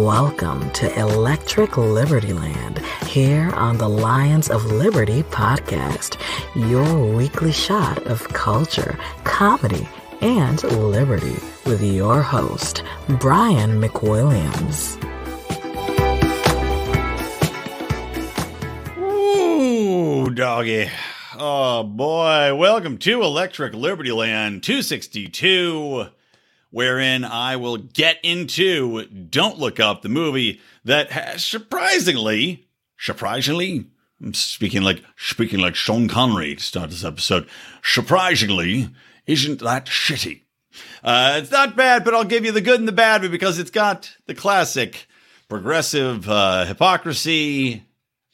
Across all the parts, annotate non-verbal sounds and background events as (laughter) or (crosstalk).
Welcome to Electric Libertyland here on the Lions of Liberty podcast, your weekly shot of culture, comedy, and liberty with your host, Brian McWilliams. Ooh, doggy. Oh boy, welcome to Electric Libertyland 262 wherein I will get into Don't Look Up, the movie that has surprisingly, surprisingly, I'm speaking like speaking like Sean Connery to start this episode. Surprisingly, isn't that shitty? Uh, it's not bad, but I'll give you the good and the bad because it's got the classic progressive uh, hypocrisy,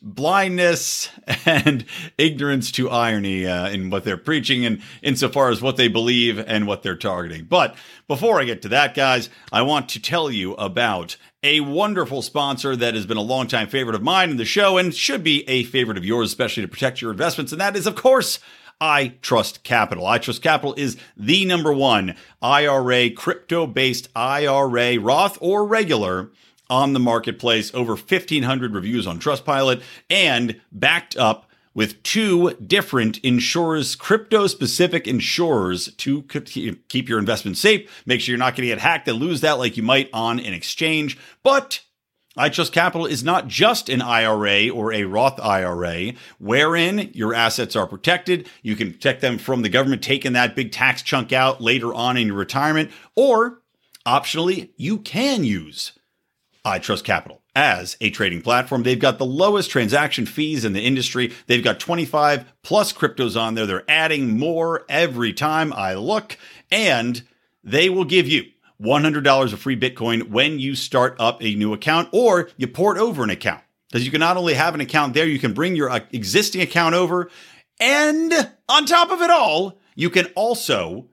blindness and (laughs) ignorance to irony uh, in what they're preaching and insofar as what they believe and what they're targeting. But before I get to that, guys, I want to tell you about a wonderful sponsor that has been a longtime favorite of mine in the show and should be a favorite of yours, especially to protect your investments. And that is, of course, iTrust Capital. iTrust Capital is the number one IRA, crypto based IRA, Roth or regular on the marketplace, over 1,500 reviews on Trustpilot, and backed up with two different insurers, crypto specific insurers to keep your investment safe. Make sure you're not going to get hacked and lose that like you might on an exchange. But iTrust Capital is not just an IRA or a Roth IRA, wherein your assets are protected. You can protect them from the government taking that big tax chunk out later on in your retirement, or optionally, you can use iTrust Capital as a trading platform. They've got the lowest transaction fees in the industry. They've got 25 plus cryptos on there. They're adding more every time I look, and they will give you $100 of free Bitcoin when you start up a new account or you port over an account. Because you can not only have an account there, you can bring your uh, existing account over. And on top of it all, you can also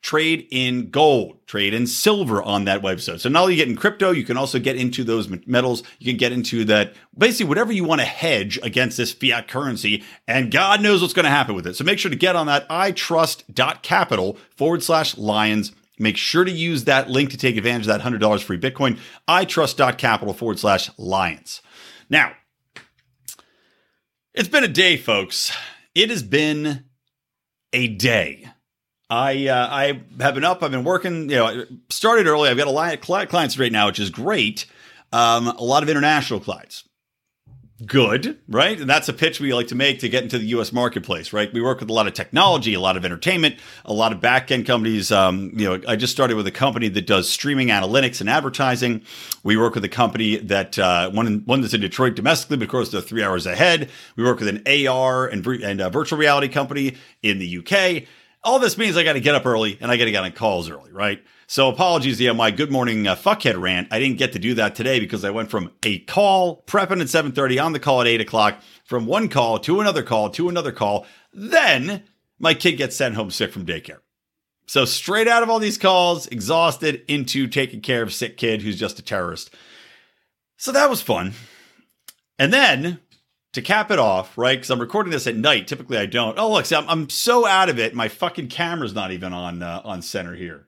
trade in gold, trade in silver on that website. So not only you get in crypto, you can also get into those metals. You can get into that, basically whatever you want to hedge against this fiat currency. And God knows what's going to happen with it. So make sure to get on that itrust.capital forward slash lions. Make sure to use that link to take advantage of that $100 free Bitcoin, itrust.capital forward slash lions. Now, it's been a day, folks. It has been a day. I uh, I have been up. I've been working. You know, started early. I've got a lot of clients right now, which is great. Um, a lot of international clients. Good, right? And that's a pitch we like to make to get into the U.S. marketplace, right? We work with a lot of technology, a lot of entertainment, a lot of back end companies. Um, you know, I just started with a company that does streaming analytics and advertising. We work with a company that uh, one one that's in Detroit domestically, but of course they're three hours ahead. We work with an AR and and virtual reality company in the UK all this means I got to get up early and I got to get on calls early, right? So apologies, yeah, my good morning uh, fuckhead rant. I didn't get to do that today because I went from a call, prepping at 7.30, on the call at 8 o'clock, from one call to another call to another call. Then my kid gets sent home sick from daycare. So straight out of all these calls, exhausted into taking care of sick kid who's just a terrorist. So that was fun. And then to cap it off, right? Because I'm recording this at night. Typically, I don't. Oh, look, see, I'm, I'm so out of it. My fucking camera's not even on uh, on center here.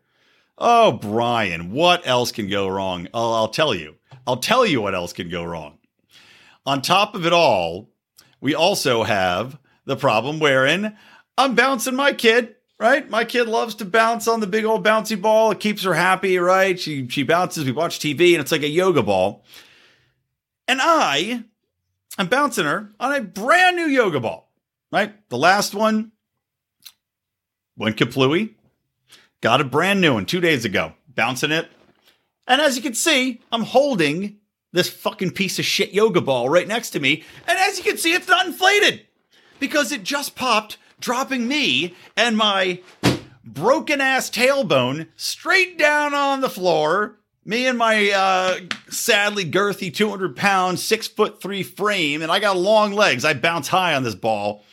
Oh, Brian, what else can go wrong? Oh, I'll tell you. I'll tell you what else can go wrong. On top of it all, we also have the problem wherein I'm bouncing my kid, right? My kid loves to bounce on the big old bouncy ball. It keeps her happy, right? She she bounces. We watch TV, and it's like a yoga ball. And I I'm bouncing her on a brand new yoga ball, right? The last one went kaplooey. Got a brand new one two days ago, bouncing it. And as you can see, I'm holding this fucking piece of shit yoga ball right next to me. And as you can see, it's not inflated because it just popped, dropping me and my broken ass tailbone straight down on the floor me and my uh, sadly girthy 200 pound, six foot three frame, and I got long legs. I bounce high on this ball.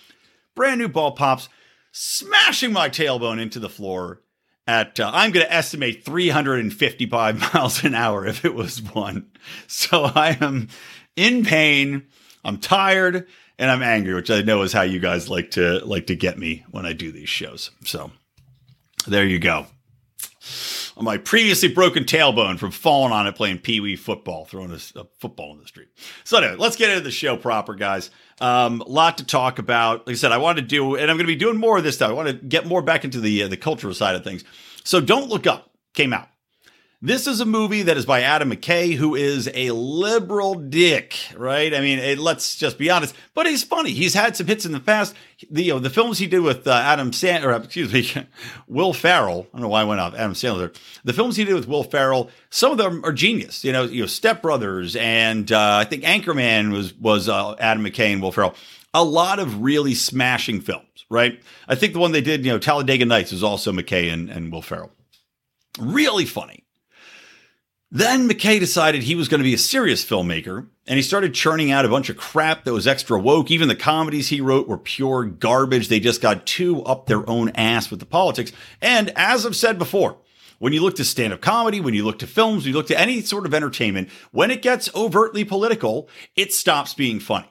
Brand new ball pops, smashing my tailbone into the floor at, uh, I'm going to estimate 355 (laughs) miles an hour if it was one. So I am in pain. I'm tired and I'm angry, which I know is how you guys like to like to get me when I do these shows. So there you go. On my previously broken tailbone from falling on it playing pee wee football, throwing a, a, football in the street. So anyway, let's get into the show proper, guys. Um, a lot to talk about. Like I said, I want to do, and I'm going to be doing more of this stuff. I want to get more back into the uh, the cultural side of things. So don't look up came out. This is a movie that is by Adam McKay, who is a liberal dick, right? I mean, it, let's just be honest. But he's funny. He's had some hits in the past. The you know, the films he did with uh, Adam Sandler, uh, excuse me, (laughs) Will Ferrell. I don't know why I went off Adam Sandler. The films he did with Will Ferrell, some of them are genius. You know, you know, Step Brothers, and uh, I think Anchorman was was uh, Adam McKay and Will Ferrell. A lot of really smashing films, right? I think the one they did, you know, Talladega Nights, was also McKay and, and Will Ferrell. Really funny. Then McKay decided he was going to be a serious filmmaker, and he started churning out a bunch of crap that was extra woke. Even the comedies he wrote were pure garbage. They just got too up their own ass with the politics. And as I've said before, when you look to stand up comedy, when you look to films, when you look to any sort of entertainment, when it gets overtly political, it stops being funny.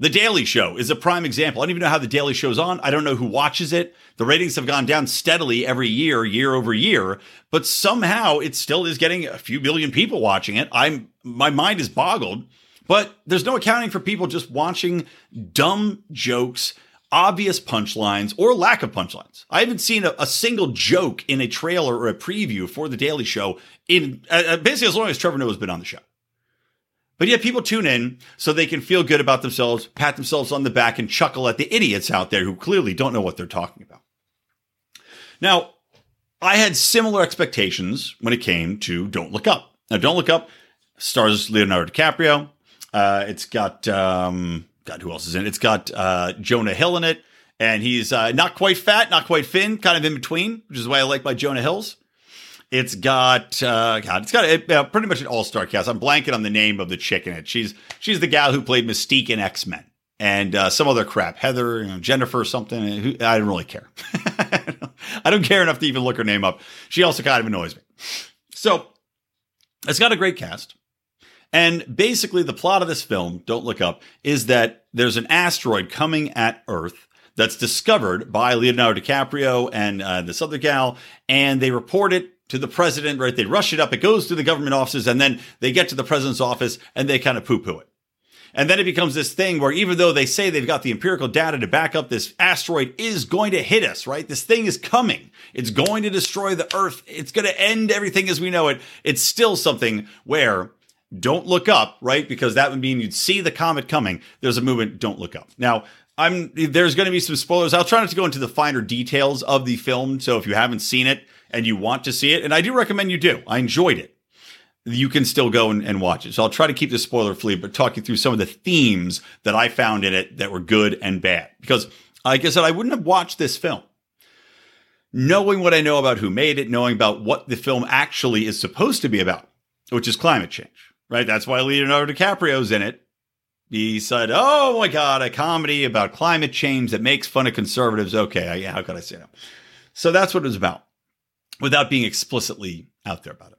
The Daily Show is a prime example. I don't even know how The Daily Show's on. I don't know who watches it. The ratings have gone down steadily every year, year over year, but somehow it still is getting a few billion people watching it. I'm my mind is boggled, but there's no accounting for people just watching dumb jokes, obvious punchlines, or lack of punchlines. I haven't seen a, a single joke in a trailer or a preview for The Daily Show in uh, basically as long as Trevor Noah has been on the show. But yet people tune in so they can feel good about themselves, pat themselves on the back, and chuckle at the idiots out there who clearly don't know what they're talking about. Now, I had similar expectations when it came to Don't Look Up. Now, Don't Look Up stars Leonardo DiCaprio. Uh, it's got, um, God, who else is in it? It's got uh, Jonah Hill in it. And he's uh, not quite fat, not quite thin, kind of in between, which is why I like my Jonah Hills. It's got uh, God, it's got a, uh, pretty much an all star cast. I'm blanking on the name of the chick in it. She's she's the gal who played Mystique in X Men and uh, some other crap. Heather, you know, Jennifer, something. Who, I don't really care. (laughs) I don't care enough to even look her name up. She also kind of annoys me. So it's got a great cast. And basically, the plot of this film, Don't Look Up, is that there's an asteroid coming at Earth that's discovered by Leonardo DiCaprio and uh, this other gal, and they report it to the president, right? They rush it up. It goes to the government offices and then they get to the president's office and they kind of poo poo it. And then it becomes this thing where even though they say they've got the empirical data to back up this asteroid is going to hit us, right? This thing is coming. It's going to destroy the earth. It's going to end everything as we know it. It's still something where don't look up, right? Because that would mean you'd see the comet coming. There's a movement, don't look up. Now, I'm there's going to be some spoilers. I'll try not to go into the finer details of the film. So if you haven't seen it, and you want to see it, and I do recommend you do. I enjoyed it. You can still go and, and watch it. So I'll try to keep this spoiler free, but talk you through some of the themes that I found in it that were good and bad. Because, like I said, I wouldn't have watched this film knowing what I know about who made it, knowing about what the film actually is supposed to be about, which is climate change, right? That's why Leonardo DiCaprio's in it. He said, "Oh my God, a comedy about climate change that makes fun of conservatives." Okay, how could I say that? So that's what it was about without being explicitly out there about it.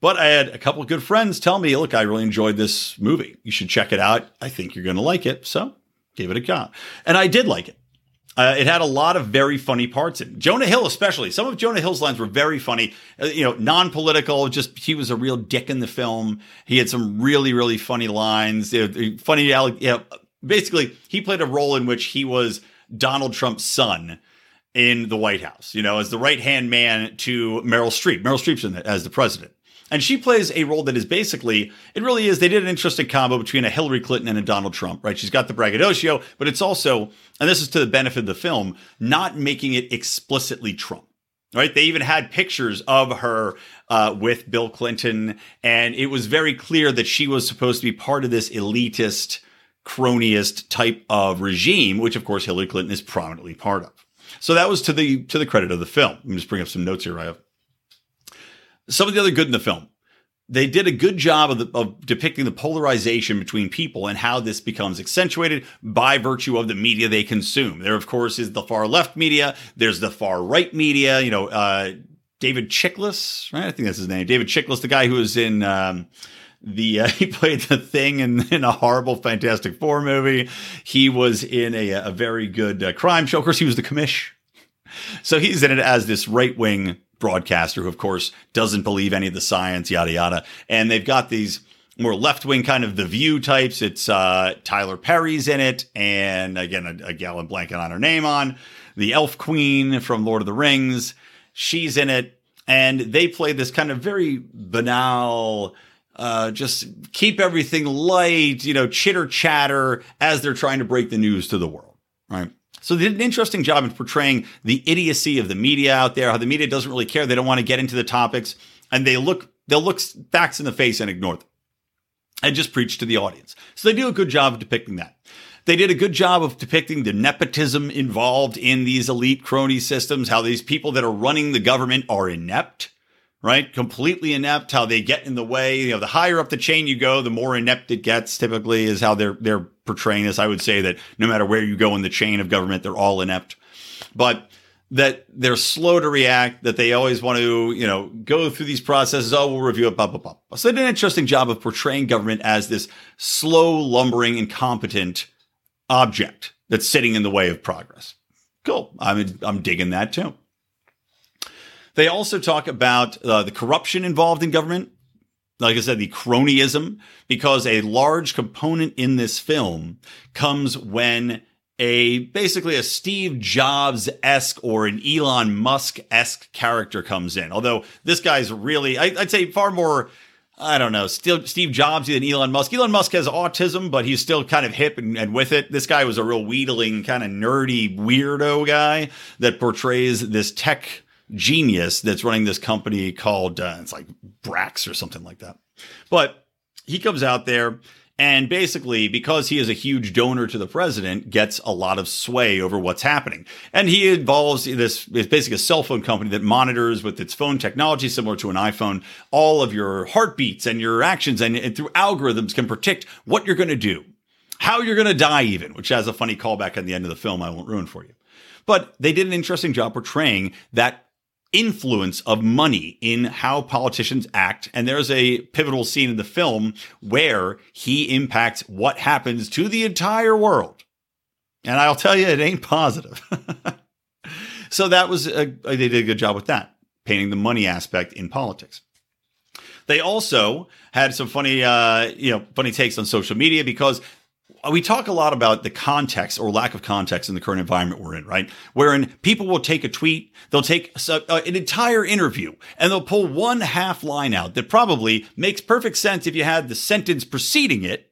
But I had a couple of good friends tell me, look, I really enjoyed this movie. You should check it out. I think you're going to like it. So gave it a go. And I did like it. Uh, it had a lot of very funny parts in. Jonah Hill, especially. Some of Jonah Hill's lines were very funny. Uh, you know, non-political. Just he was a real dick in the film. He had some really, really funny lines. Know, funny. You know, basically, he played a role in which he was Donald Trump's son, in the White House, you know, as the right hand man to Meryl Streep. Meryl Streep's in it as the president. And she plays a role that is basically, it really is, they did an interesting combo between a Hillary Clinton and a Donald Trump, right? She's got the braggadocio, but it's also, and this is to the benefit of the film, not making it explicitly Trump. Right. They even had pictures of her uh, with Bill Clinton. And it was very clear that she was supposed to be part of this elitist, cronyist type of regime, which of course Hillary Clinton is prominently part of. So that was to the to the credit of the film. Let me just bring up some notes here. I have some of the other good in the film. They did a good job of, the, of depicting the polarization between people and how this becomes accentuated by virtue of the media they consume. There, of course, is the far left media. There's the far right media. You know, uh, David Chiklis, right? I think that's his name. David Chiklis, the guy who was in. Um, the uh, (laughs) he played the thing in, in a horrible Fantastic Four movie. He was in a, a very good uh, crime show. Of course, he was the commish. So he's in it as this right wing broadcaster who, of course, doesn't believe any of the science, yada, yada. And they've got these more left wing kind of the view types. It's uh, Tyler Perry's in it. And again, a, a gal I'm blanking on her name on. The Elf Queen from Lord of the Rings. She's in it. And they play this kind of very banal, uh, just keep everything light, you know, chitter chatter as they're trying to break the news to the world, right? So they did an interesting job in portraying the idiocy of the media out there, how the media doesn't really care. They don't want to get into the topics and they look, they'll look facts in the face and ignore them and just preach to the audience. So they do a good job of depicting that. They did a good job of depicting the nepotism involved in these elite crony systems, how these people that are running the government are inept, right? Completely inept, how they get in the way. You know, the higher up the chain you go, the more inept it gets, typically, is how they're they're portraying this. I would say that no matter where you go in the chain of government, they're all inept. But that they're slow to react, that they always want to, you know, go through these processes. Oh, we'll review it, blah, blah, blah. So they did an interesting job of portraying government as this slow, lumbering, incompetent object that's sitting in the way of progress. Cool. I'm, I'm digging that too. They also talk about uh, the corruption involved in government. Like I said, the cronyism, because a large component in this film comes when a basically a Steve Jobs esque or an Elon Musk esque character comes in. Although this guy's really, I, would say, far more. I don't know, still Steve Jobs than Elon Musk. Elon Musk has autism, but he's still kind of hip and, and with it. This guy was a real wheedling, kind of nerdy weirdo guy that portrays this tech genius that's running this company called uh, it's like Brax or something like that. But he comes out there and basically, because he is a huge donor to the president, gets a lot of sway over what's happening. And he involves this is basically a cell phone company that monitors with its phone technology, similar to an iPhone, all of your heartbeats and your actions, and, and through algorithms can predict what you're going to do, how you're going to die, even, which has a funny callback at the end of the film. I won't ruin for you. But they did an interesting job portraying that influence of money in how politicians act. And there's a pivotal scene in the film where he impacts what happens to the entire world. And I'll tell you, it ain't positive. (laughs) so that was, a, they did a good job with that, painting the money aspect in politics. They also had some funny, uh, you know, funny takes on social media because Uh, we talk a lot about the context or lack of context in the current environment we're in, right? Wherein people will take a tweet, they'll take uh, uh, an entire interview and they'll pull one half line out that probably makes perfect sense if you had the sentence preceding it.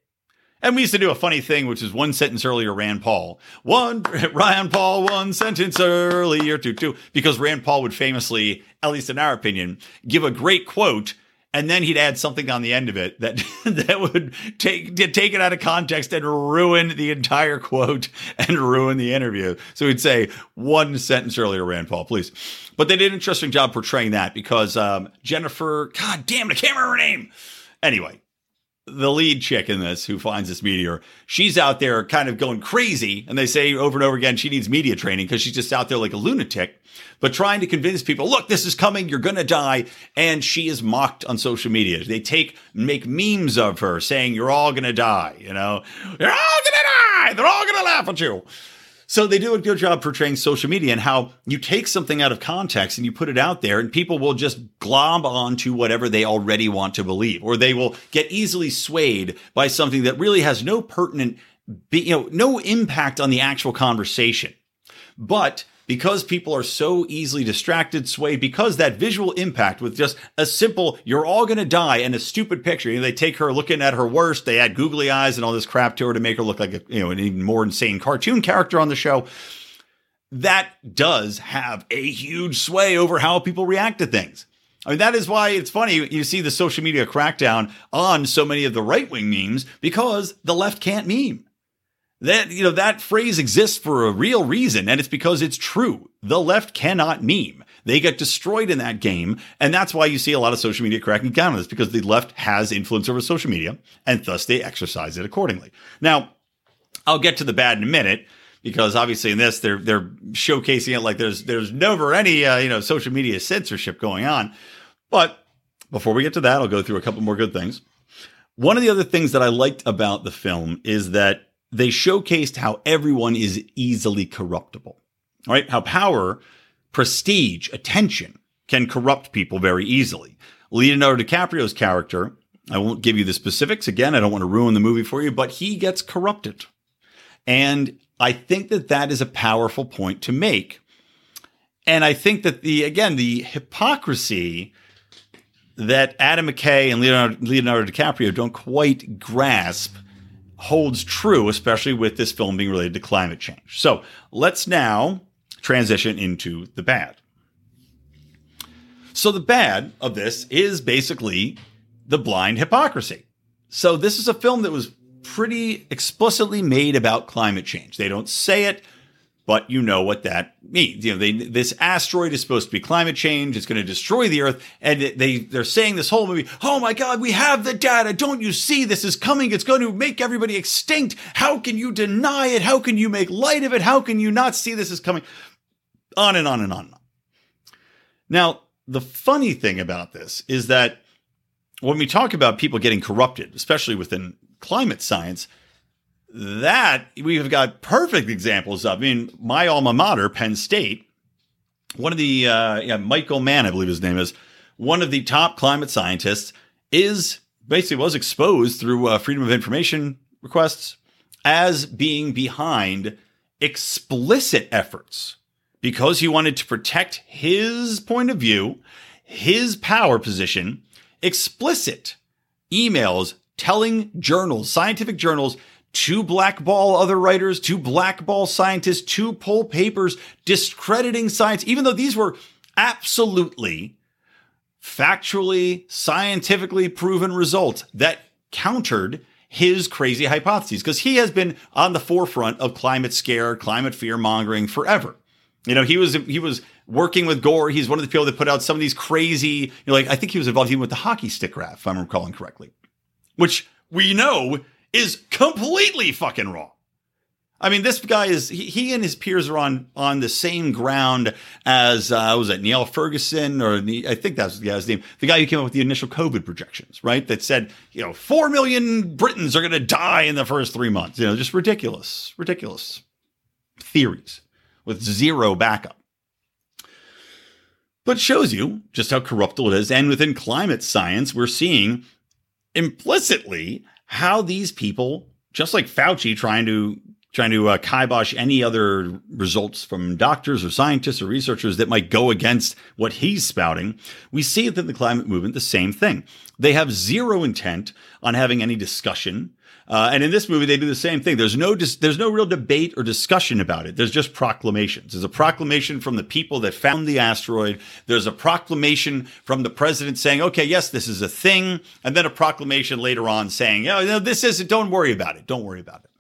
And we used to do a funny thing, which is one sentence earlier, Rand Paul. One, (laughs) Rand Paul, one sentence earlier, two, two, because Rand Paul would famously, at least in our opinion, give a great quote and then he'd add something on the end of it that (laughs) that would take take it out of context and ruin the entire quote and ruin the interview. So he'd say one sentence earlier, Rand Paul, please. But they did an interesting job portraying that because um, Jennifer, God damn it, I can't remember her name. Anyway, the lead chick in this who finds this meteor, she's out there kind of going crazy. And they say over and over again, she needs media training because she's just out there like a lunatic, but trying to convince people, look, this is coming. You're going to die. And she is mocked on social media. They take, make memes of her saying, you're all going to die. You know, you're all going to die. They're all going to laugh at you. So they do a good job portraying social media and how you take something out of context and you put it out there and people will just glob onto whatever they already want to believe, or they will get easily swayed by something that really has no pertinent, you know, no impact on the actual conversation. But because people are so easily distracted, swayed, because that visual impact with just a simple, you're all going to die and a stupid picture. You know, they take her looking at her worst. They add googly eyes and all this crap to her to make her look like a, you know, an even more insane cartoon character on the show. That does have a huge sway over how people react to things. I mean, that is why it's funny you see the social media crackdown on so many of the right wing memes because the left can't meme. That, you know, that phrase exists for a real reason, and it's because it's true. The left cannot meme. They get destroyed in that game, and that's why you see a lot of social media cracking down on this, because the left has influence over social media, and thus they exercise it accordingly. Now, I'll get to the bad in a minute, because obviously in this they're they're showcasing it like there's there's never any uh, you know social media censorship going on. But before we get to that, I'll go through a couple more good things. One of the other things that I liked about the film is that they showcased how everyone is easily corruptible, right? How power, prestige, attention can corrupt people very easily. Leonardo DiCaprio's character, I won't give you the specifics again, I don't want to ruin the movie for you, but he gets corrupted. And I think that that is a powerful point to make. And I think that the, again, the hypocrisy that Adam McKay and Leonardo, Leonardo DiCaprio don't quite grasp holds true, especially with this film being related to climate change. So let's now transition into the bad. So the bad of this is basically the blind hypocrisy. So this is a film that was pretty explicitly made about climate change. They don't say it, but you know what that means. You know, they, this asteroid is supposed to be climate change. It's going to destroy the Earth, and they they're saying this whole movie. Oh my God, we have the data. Don't you see this is coming? It's going to make everybody extinct. How can you deny it? How can you make light of it? How can you not see this is coming? On and on and on and on. Now, the funny thing about this is that when we talk about people getting corrupted, especially within climate science, that we've got perfect examples of. I mean, my alma mater, Penn State, one of the, uh, yeah, Michael Mann, I believe his name is, one of the top climate scientists, is basically was exposed through uh, Freedom of Information requests as being behind explicit efforts because he wanted to protect his point of view, his power position, explicit emails telling journals, scientific journals, to blackball other writers, to blackball scientists, to pull papers discrediting science, even though these were absolutely factually, scientifically proven results that countered his crazy hypotheses because he has been on the forefront of climate scare, climate fear mongering forever. You know, he was he was working with Gore. He's one of the people that put out some of these crazy, you know, like I think he was involved even with the hockey stick graph, if I'm recalling correctly, which we know is completely fucking wrong. I mean, this guy is he, he, and his peers are on on the same ground as uh, was it Neil Ferguson or I think that's the guy's name, the guy who came up with the initial COVID projections, right? That said, you know, four million Britons are going to die in the first three months. You know, just ridiculous, ridiculous theories with zero backup. But shows you just how corruptible it is. And within climate science, we're seeing implicitly how these people, just like Fauci trying to trying to uh, kibosh any other results from doctors or scientists or researchers that might go against what he's spouting, we see within the climate movement the same thing. They have zero intent on having any discussion uh, and in this movie, they do the same thing. There's no dis- there's no real debate or discussion about it. There's just proclamations. There's a proclamation from the people that found the asteroid. There's a proclamation from the president saying, "Okay, yes, this is a thing," and then a proclamation later on saying, "Oh, no, this isn't. Don't worry about it. Don't worry about it."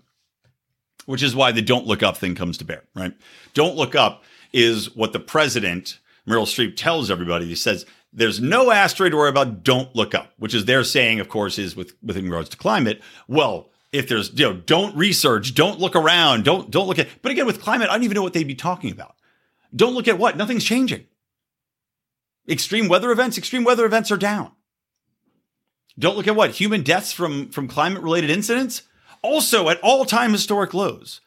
Which is why the "Don't Look Up" thing comes to bear. Right? "Don't Look Up" is what the president Meryl Streep tells everybody. He says there's no asteroid to worry about. Don't look up, which is their saying, of course, is with within regards to climate. Well, if there's you know, don't research, don't look around, don't don't look at. But again, with climate, I don't even know what they'd be talking about. Don't look at what nothing's changing. Extreme weather events. Extreme weather events are down. Don't look at what human deaths from from climate related incidents also at all time historic lows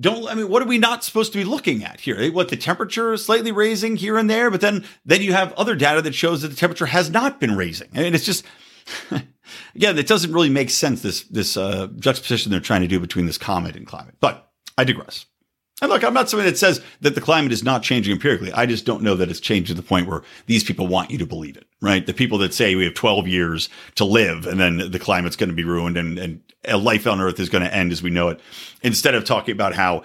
don't I mean what are we not supposed to be looking at here? What the temperature is slightly raising here and there, but then then you have other data that shows that the temperature has not been raising. I mean, it's just (laughs) again, it doesn't really make sense this this uh, juxtaposition they're trying to do between this comet and climate. But I digress. And look, I'm not somebody that says that the climate is not changing empirically. I just don't know that it's changed to the point where these people want you to believe it, right? The people that say we have 12 years to live and then the climate's going to be ruined and, and life on earth is going to end as we know it. Instead of talking about how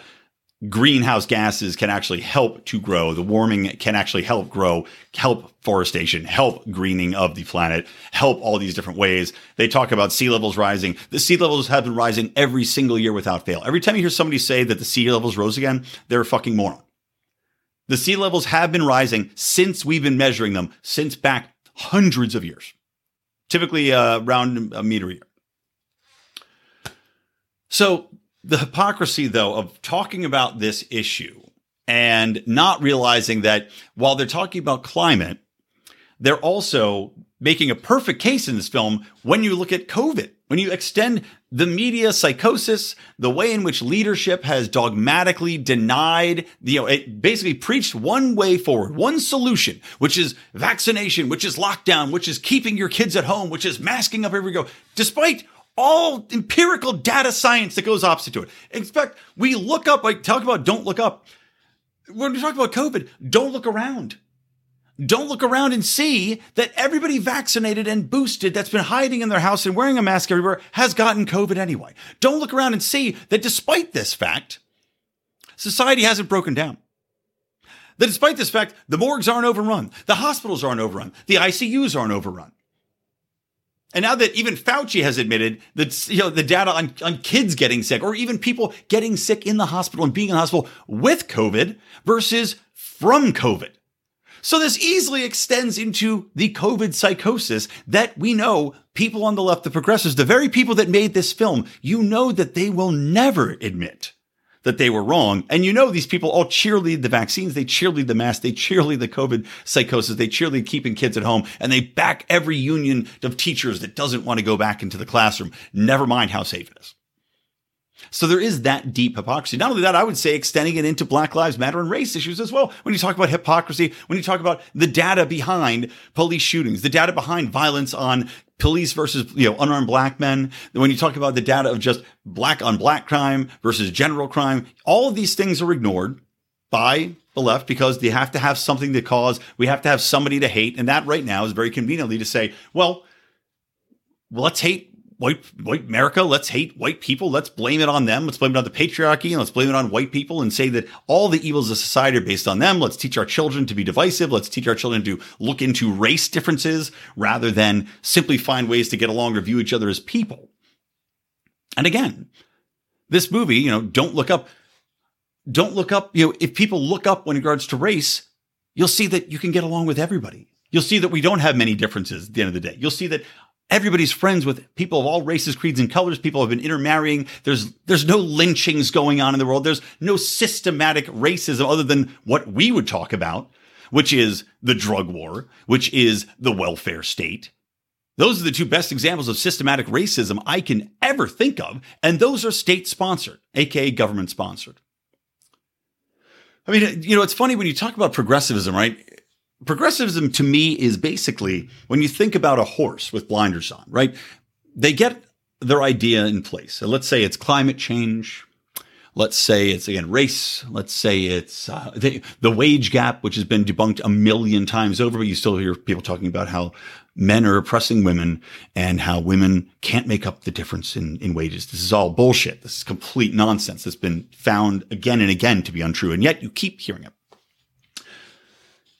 greenhouse gases can actually help to grow. The warming can actually help grow, help forestation, help greening of the planet, help all these different ways. They talk about sea levels rising. The sea levels have been rising every single year without fail. Every time you hear somebody say that the sea levels rose again, they're a fucking moron. The sea levels have been rising since we've been measuring them since back hundreds of years, typically uh, around a meter a year. So the hypocrisy, though, of talking about this issue and not realizing that while they're talking about climate, they're also making a perfect case in this film when you look at COVID. When you extend the media psychosis, the way in which leadership has dogmatically denied, you know, it basically preached one way forward, one solution, which is vaccination, which is lockdown, which is keeping your kids at home, which is masking up everywhere you go, despite all empirical data science that goes opposite to it. In fact, we look up, like talk about don't look up. When we talk about COVID, don't look around. Don't look around and see that everybody vaccinated and boosted that's been hiding in their house and wearing a mask everywhere has gotten COVID anyway. Don't look around and see that despite this fact, society hasn't broken down. That despite this fact, the morgues aren't overrun, the hospitals aren't overrun, the ICUs aren't overrun. And now that even Fauci has admitted that you know the data on, on kids getting sick, or even people getting sick in the hospital and being in the hospital with COVID versus from COVID. So this easily extends into the COVID psychosis that we know people on the left, the progressives, the very people that made this film, you know that they will never admit that they were wrong. And you know, these people all cheerlead the vaccines, they cheerlead the mask, they cheerlead the COVID psychosis, they cheerlead keeping kids at home, and they back every union of teachers that doesn't want to go back into the classroom, never mind how safe it is. So there is that deep hypocrisy. Not only that, I would say extending it into Black Lives Matter and race issues as well. When you talk about hypocrisy, when you talk about the data behind police shootings, the data behind violence on police versus you know unarmed black men when you talk about the data of just black on black crime versus general crime all of these things are ignored by the left because they have to have something to cause we have to have somebody to hate and that right now is very conveniently to say well let's hate white white America. Let's hate white people. Let's blame it on them. Let's blame it on the patriarchy and let's blame it on white people and say that all the evils of society are based on them. Let's teach our children to be divisive. Let's teach our children to look into race differences rather than simply find ways to get along or view each other as people. And again, this movie, you know, don't look up. Don't look up, you know, if people look up when it regards to race, you'll see that you can get along with everybody. You'll see that we don't have many differences at the end of the day. You'll see that Everybody's friends with people of all races, creeds, and colors. People have been intermarrying. There's there's no lynchings going on in the world. There's no systematic racism other than what we would talk about, which is the drug war, which is the welfare state. Those are the two best examples of systematic racism I can ever think of, and those are state sponsored, aka government sponsored. I mean, you know, it's funny when you talk about progressivism, right? Progressivism to me is basically when you think about a horse with blinders on, right? They get their idea in place. So let's say it's climate change. Let's say it's again race. Let's say it's uh, the, the wage gap, which has been debunked a million times over, but you still hear people talking about how men are oppressing women and how women can't make up the difference in, in wages. This is all bullshit. This is complete nonsense that's been found again and again to be untrue. And yet you keep hearing it.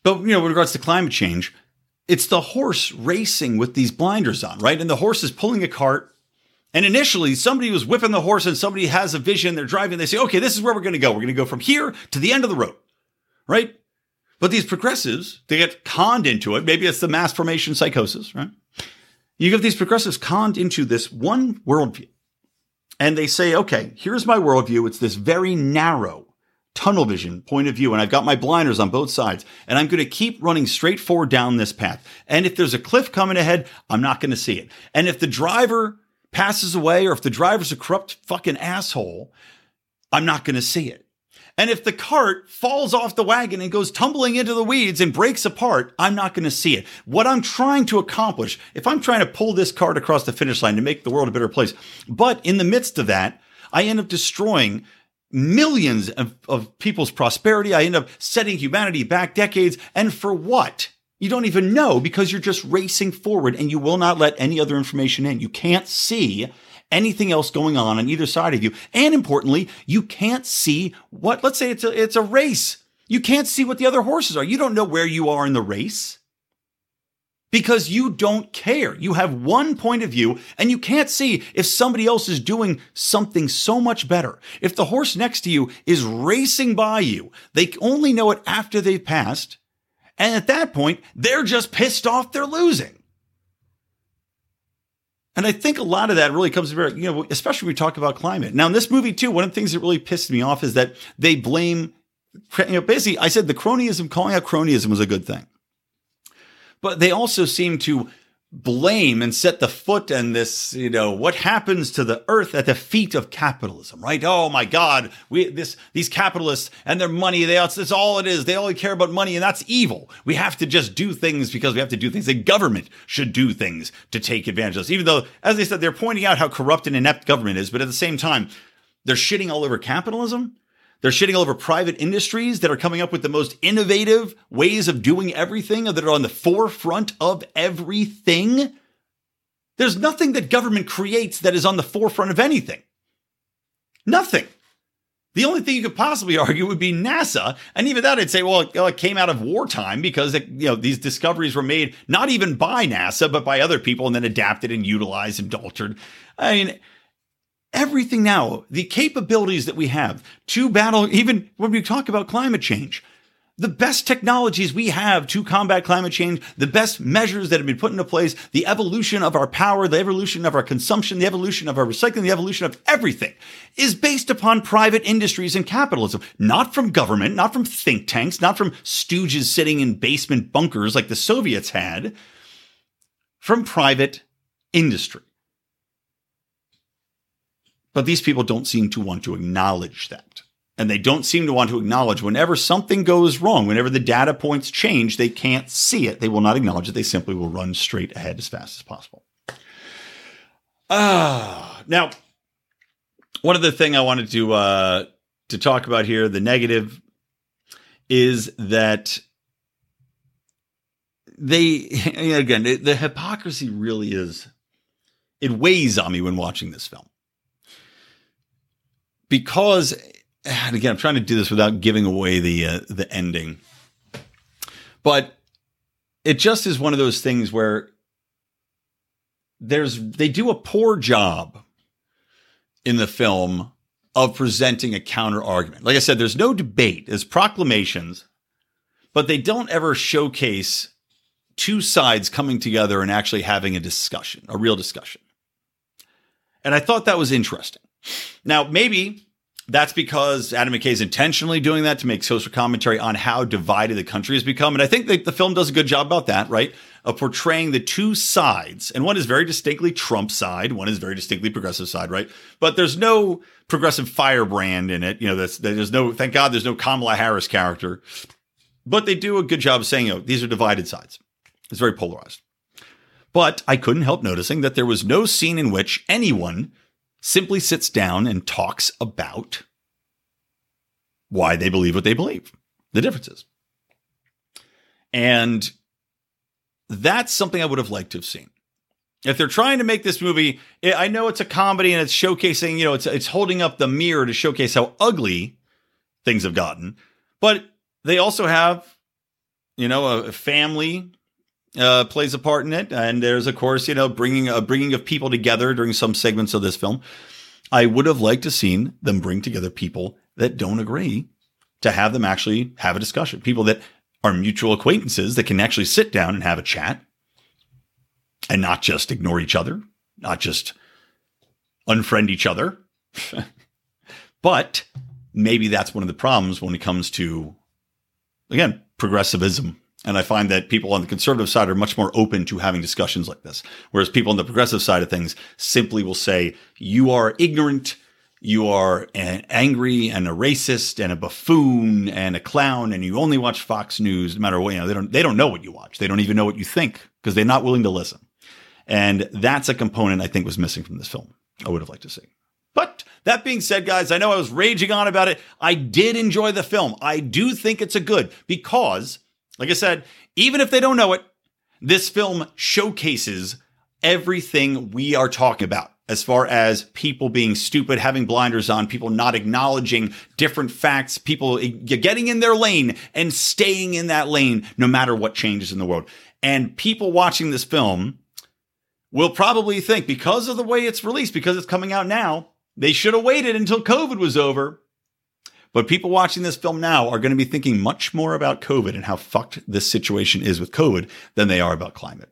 But you know, with regards to climate change, it's the horse racing with these blinders on, right? And the horse is pulling a cart. And initially, somebody was whipping the horse, and somebody has a vision. They're driving. They say, "Okay, this is where we're going to go. We're going to go from here to the end of the road," right? But these progressives, they get conned into it. Maybe it's the mass formation psychosis, right? You get these progressives conned into this one worldview. And they say, okay, here's my worldview. It's this very narrow, tunnel vision point of view and I've got my blinders on both sides and I'm going to keep running straight forward down this path. And if there's a cliff coming ahead, I'm not going to see it. And if the driver passes away or if the driver's a corrupt fucking asshole, I'm not going to see it. And if the cart falls off the wagon and goes tumbling into the weeds and breaks apart, I'm not going to see it. What I'm trying to accomplish, if I'm trying to pull this cart across the finish line to make the world a better place, but in the midst of that, I end up destroying millions of, of people's prosperity. I end up setting humanity back decades. And for what? You don't even know because you're just racing forward and you will not let any other information in. You can't see anything else going on on either side of you. And importantly, you can't see what, let's say it's a, it's a race. You can't see what the other horses are. You don't know where you are in the race because you don't care. You have one point of view and you can't see if somebody else is doing something so much better. If the horse next to you is racing by you, they only know it after they've passed. And at that point, they're just pissed off they're losing. And I think a lot of that really comes to, you know, especially when we talk about climate. Now, in this movie, too, one of the things that really pissed me off is that they blame, you know, basically, I said the cronyism, calling out cronyism was a good thing but they also seem to blame and set the foot and this, you know, what happens to the earth at the feet of capitalism, right? Oh my God, we this these capitalists and their money, they that's all it is. They only care about money, and that's evil. We have to just do things because we have to do things. The government should do things to take advantage of us. Even though, as they said, they're pointing out how corrupt and inept government is, but at the same time, they're shitting all over capitalism. They're shitting all over private industries that are coming up with the most innovative ways of doing everything, that are on the forefront of everything. There's nothing that government creates that is on the forefront of anything. Nothing. The only thing you could possibly (laughs) argue would be NASA, and even that I'd say, well, it came out of wartime because it, you know these discoveries were made not even by NASA but by other people, and then adapted and utilized and altered. I mean, everything now, the capabilities that we have to battle, even when we talk about climate change, the best technologies we have to combat climate change, the best measures that have been put into place, the evolution of our power, the evolution of our consumption, the evolution of our recycling, the evolution of everything is based upon private industries and capitalism, not from government, not from think tanks, not from stooges sitting in basement bunkers like the Soviets had, from private industry. But these people don't seem to want to acknowledge that. And they don't seem to want to acknowledge whenever something goes wrong, whenever the data points change, they can't see it. They will not acknowledge it. They simply will run straight ahead as fast as possible. Ah, now, one other thing I wanted to uh, to talk about here, the negative, is that they (laughs) again the hypocrisy really is it weighs on me when watching this film because and again, I'm trying to do this without giving away the uh, the ending, but it just is one of those things where there's they do a poor job in the film of presenting a counter argument. Like I said, there's no debate, there's proclamations, but they don't ever showcase two sides coming together and actually having a discussion, a real discussion. And I thought that was interesting. Now, maybe that's because Adam McKay is intentionally doing that to make social commentary on how divided the country has become. And I think that the film does a good job about that, right? Of portraying the two sides. And one is very distinctly Trump side, one is very distinctly progressive side, right? But there's no progressive firebrand in it. You know, there's, there's no, thank God there's no Kamala Harris character. But they do a good job of saying, you know, these are divided sides. It's very polarized. But I couldn't help noticing that there was no scene in which anyone simply sits down and talks about why they believe what they believe, the differences. And that's something I would have liked to have seen. If they're trying to make this movie, eh, I know it's a comedy and it's showcasing, you know, it's it's holding up the mirror to showcase how ugly things have gotten, but they also have, you know, a family uh, plays a part in it, and there's of course you know bringing a bringing of people together during some segments of this film. I would have liked to seen them bring together people that don't agree to have them actually have a discussion. People that are mutual acquaintances that can actually sit down and have a chat and not just ignore each other, not just unfriend each other. (laughs) but maybe that's one of the problems when it comes to, again, progressivism and I find that people on the conservative side are much more open to having discussions like this. Whereas people on the progressive side of things simply will say, you are ignorant, you are an angry and a racist and a buffoon and a clown, and you only watch Fox News no matter what, you know, they don't, they don't know what you watch. They don't even know what you think because they're not willing to listen. And that's a component I think was missing from this film. I would have liked to see. But that being said, guys, I know I was raging on about it. I did enjoy the film. I do think it's a good because like I said, even if they don't know it, this film showcases everything we are talking about as far as people being stupid, having blinders on, people not acknowledging different facts, people getting in their lane and staying in that lane no matter what changes in the world. And people watching this film will probably think because of the way it's released, because it's coming out now, they should have waited until COVID was over but people watching this film now are going to be thinking much more about COVID and how fucked this situation is with COVID than they are about climate.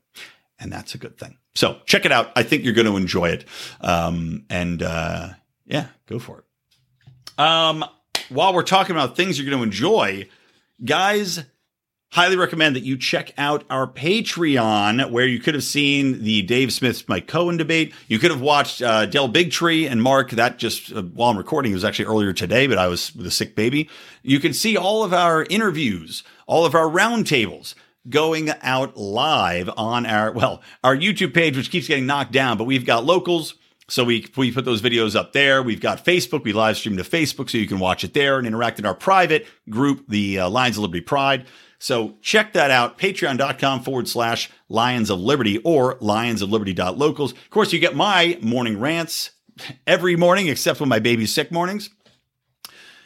And that's a good thing. So check it out. I think you're going to enjoy it. Um, and uh, yeah, go for it. Um, while we're talking about things you're going to enjoy, guys, highly recommend that you check out our Patreon, where you could have seen the Dave Smith Mike Cohen debate. You could have watched uh, Del Bigtree and Mark. That just uh, while I'm recording, it was actually earlier today, but I was with a sick baby. You can see all of our interviews, all of our roundtables going out live on our well our YouTube page, which keeps getting knocked down. But we've got locals. So we we put those videos up there. We've got Facebook. We live stream to Facebook, so you can watch it there and interact in our private group, the uh, Lions of Liberty Pride. So check that out, patreon.com forward slash Lions of Liberty or Lions of course, you get my morning rants every morning, except when my baby's sick mornings.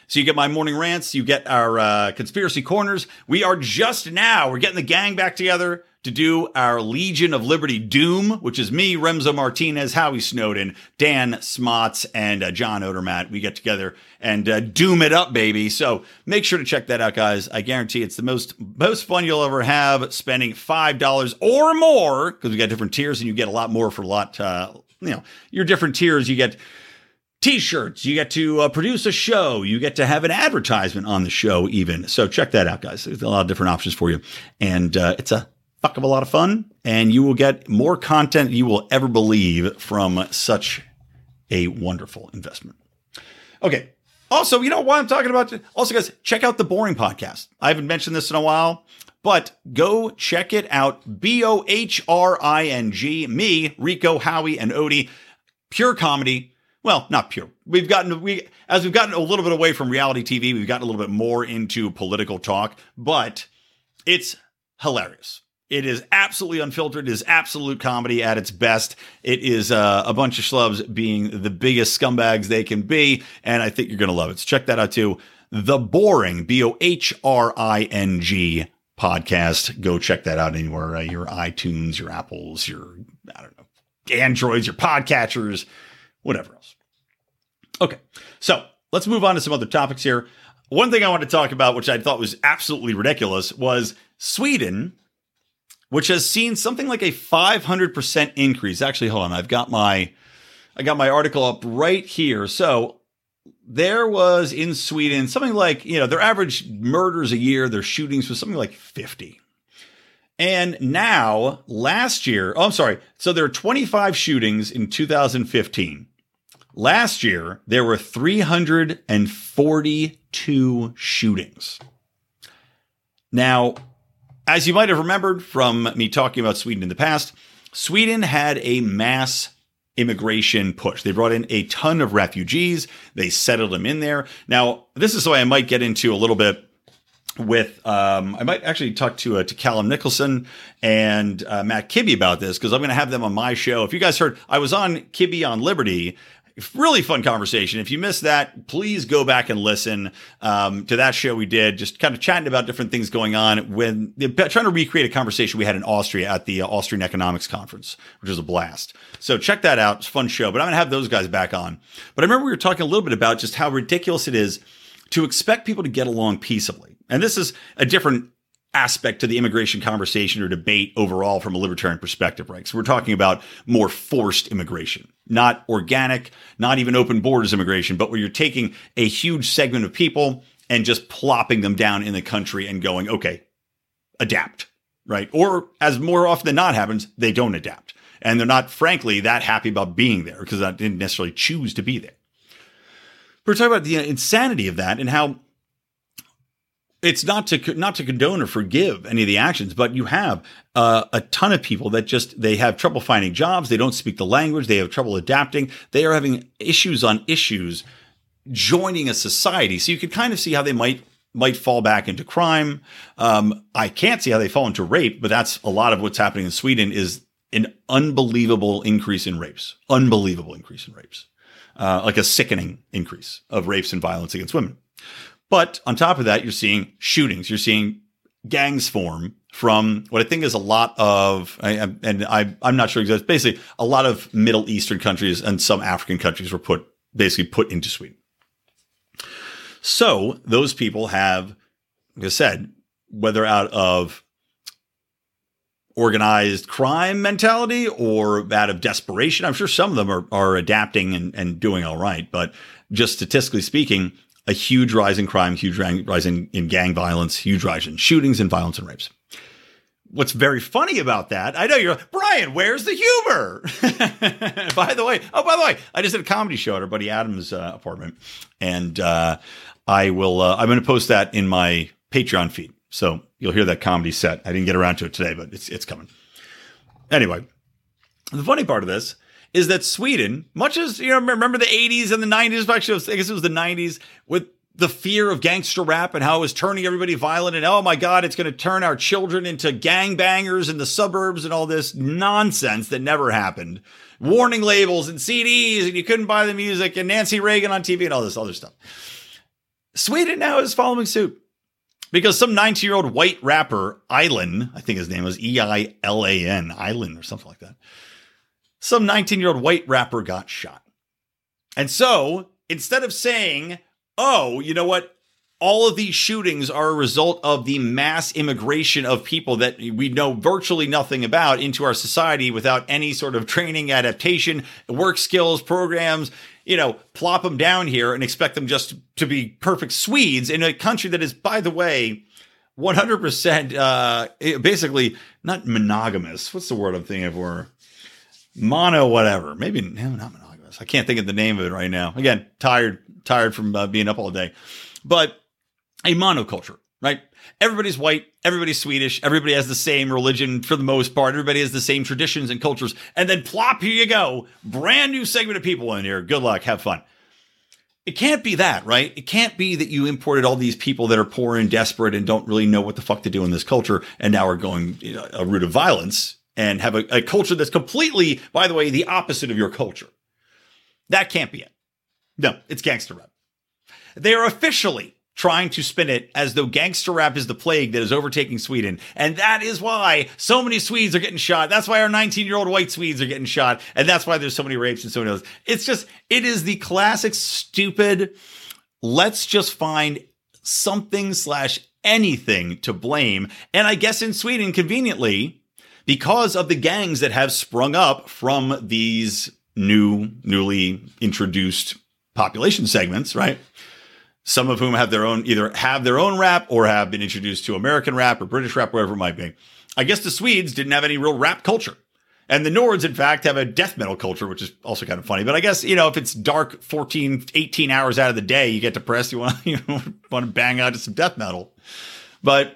So you get my morning rants, you get our uh, conspiracy corners. We are just now, we're getting the gang back together to do our Legion of Liberty Doom, which is me, Remso Martinez, Howie Snowden, Dan Smots, and uh, John Odermatt. We get together and uh, doom it up, baby. So make sure to check that out, guys. I guarantee it's the most most fun you'll ever have spending five dollars or more because we got different tiers and you get a lot more for a lot. Uh, you know, your different tiers, you get t-shirts you get to uh, produce a show you get to have an advertisement on the show even so check that out guys there's a lot of different options for you and uh, it's a fuck of a lot of fun and you will get more content you will ever believe from such a wonderful investment. Okay. Also you know why i'm talking about also guys check out the Bohring podcast. I haven't mentioned this in a while but go check it out. B-o-h-r-i-n-g me rico howie and odie. Pure comedy. Well, not pure. We've gotten we as we've gotten a little bit away from reality TV, we've gotten a little bit more into political talk, but it's hilarious. It is absolutely unfiltered. It is absolute comedy at its best. It is uh, a bunch of schlubs being the biggest scumbags they can be, and I think you're going to love it. So check that out too. The Bohring B O H R I N G podcast. Go check that out anywhere. Uh, your iTunes, your Apples, your I don't know, Androids, your podcatchers, whatever else. Okay, so let's move on to some other topics here. One thing I want to talk about, which I thought was absolutely ridiculous, was Sweden, which has seen something like a 500% increase. Actually, hold on, I've got my I got my article up right here. So there was in Sweden something like, you know, their average murders a year, their shootings was something like 50. And now, last year, oh, I'm sorry. So there are 25 shootings in 2015. Last year, there were 342 shootings. Now, as you might have remembered from me talking about Sweden in the past, Sweden had a mass immigration push. They brought in a ton of refugees, they settled them in there. Now, this is why I might get into a little bit with um, I might actually talk to uh, to Callum Nicholson and uh, Matt Kibbe about this because I'm going to have them on my show. If you guys heard, I was on Kibbe on Liberty really fun conversation. If you missed that, please go back and listen um, to that show we did, just kind of chatting about different things going on when trying to recreate a conversation we had in Austria at the uh, Austrian Economics Conference, which was a blast. So check that out. It's a fun show, but I'm going to have those guys back on. But I remember we were talking a little bit about just how ridiculous it is to expect people to get along peaceably. And this is a different aspect to the immigration conversation or debate overall from a libertarian perspective, right? So we're talking about more forced immigration, not organic, not even open borders immigration, but where you're taking a huge segment of people and just plopping them down in the country and going, okay, adapt, right? Or as more often than not happens, they don't adapt. And they're not, frankly, that happy about being there because they didn't necessarily choose to be there. We're talking about the insanity of that and how it's not to not to condone or forgive any of the actions, but you have uh, a ton of people that just they have trouble finding jobs. They don't speak the language. They have trouble adapting. They are having issues on issues joining a society. So you can kind of see how they might might fall back into crime. Um, I can't see how they fall into rape, but that's a lot of what's happening in Sweden. Is an unbelievable increase in rapes. Unbelievable increase in rapes. Uh, like a sickening increase of rapes and violence against women. But on top of that, you're seeing shootings. You're seeing gangs form from what I think is a lot of, and I, I'm not sure exactly, basically a lot of Middle Eastern countries and some African countries were put, basically put into Sweden. So those people have, like I said, whether out of organized crime mentality or out of desperation, I'm sure some of them are, are adapting and, and doing all right. But just statistically speaking, a huge rise in crime, huge rise in, in gang violence, huge rise in shootings and violence and rapes. What's very funny about that, I know you're Brian, where's the humor? (laughs) by the way, oh, by the way, I just did a comedy show at our buddy Adam's uh, apartment, and uh, I will, uh, I'm going to post that in my Patreon feed. So you'll hear that comedy set. I didn't get around to it today, but it's, it's coming. Anyway, the funny part of this is that Sweden, much as you know, remember the 80s and the 90s, actually, I guess it was the 90s, with the fear of gangster rap and how it was turning everybody violent and oh my god it's going to turn our children into gangbangers in the suburbs and all this nonsense that never happened. Warning labels and cds and you couldn't buy the music and nancy reagan on tv and all this other stuff. Sweden now is following suit because some 19 year old white rapper Eilan, i think his name was e-i-l-a-n Eilan or something like that some 19 year old white rapper got shot and so instead of saying oh, you know what? All of these shootings are a result of the mass immigration of people that we know virtually nothing about into our society without any sort of training, adaptation, work skills, programs. You know, plop them down here and expect them just to be perfect Swedes in a country that is, by the way, 100% uh, basically not monogamous. What's the word I'm thinking for? Mono, whatever. Maybe no, not monogamous. I can't think of the name of it right now. Again, tired tired from uh, being up all day. But a monoculture, right? Everybody's white, everybody's Swedish, everybody has the same religion for the most part, everybody has the same traditions and cultures. And then plop, here you go, brand new segment of people in here. Good luck, have fun. It can't be that, right? It can't be that you imported all these people that are poor and desperate and don't really know what the fuck to do in this culture and now are going you know, a route of violence and have a, a culture that's completely, by the way, the opposite of your culture. That can't be it. No, it's gangster rap. They are officially trying to spin it as though gangster rap is the plague that is overtaking Sweden. And that is why so many Swedes are getting shot. That's why our 19 year old white Swedes are getting shot. And that's why there's so many rapes and so many others. It's just, it is the classic stupid, let's just find something slash anything to blame. And I guess in Sweden, conveniently, because of the gangs that have sprung up from these new, newly introduced population segments, right? Some of whom have their own, either have their own rap or have been introduced to American rap or British rap, wherever it might be. I guess the Swedes didn't have any real rap culture. And the Nords, in fact, have a death metal culture, which is also kind of funny. But I guess, you know, if it's dark 14, 18 hours out of the day, you get depressed, you want, (laughs) you know, want to bang out to some death metal. But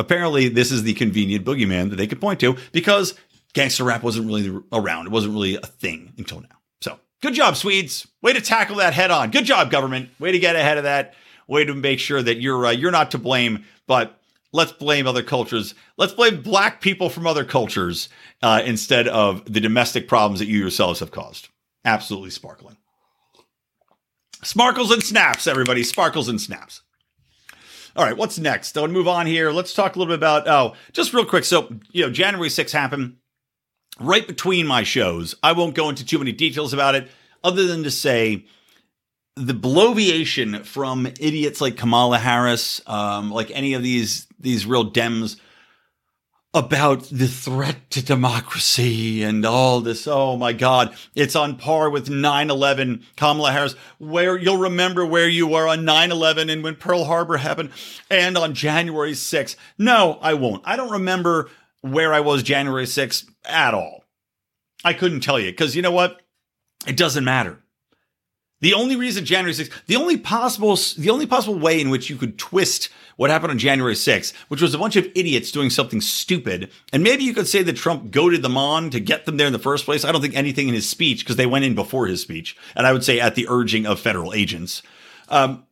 apparently, this is the convenient boogeyman that they could point to because gangster rap wasn't really around. It wasn't really a thing until now. So good job, Swedes. Way to tackle that head on. Good job, government. Way to get ahead of that. Way to make sure that you're uh, you're not to blame, but let's blame other cultures. Let's blame black people from other cultures uh, instead of the domestic problems that you yourselves have caused. Absolutely sparkling. Sparkles and snaps, everybody. Sparkles and snaps. All right, what's next? I want to move on here. Let's talk a little bit about, oh, just real quick. So, you know, January 6th happened right between my shows. I won't go into too many details about it, other than to say the bloviation from idiots like Kamala Harris, um, like any of these these real Dems about the threat to democracy and all this. Oh my God. It's on par with 9 11. Kamala Harris, where you'll remember where you were on 9 11 and when Pearl Harbor happened and on January 6th. No, I won't. I don't remember where I was January 6th at all. I couldn't tell you because you know what? It doesn't matter. The only reason January 6th, the only possible, the only possible way in which you could twist what happened on January 6th, which was a bunch of idiots doing something stupid, and maybe you could say that Trump goaded them on to get them there in the first place. I don't think anything in his speech because they went in before his speech, and I would say at the urging of federal agents. Um,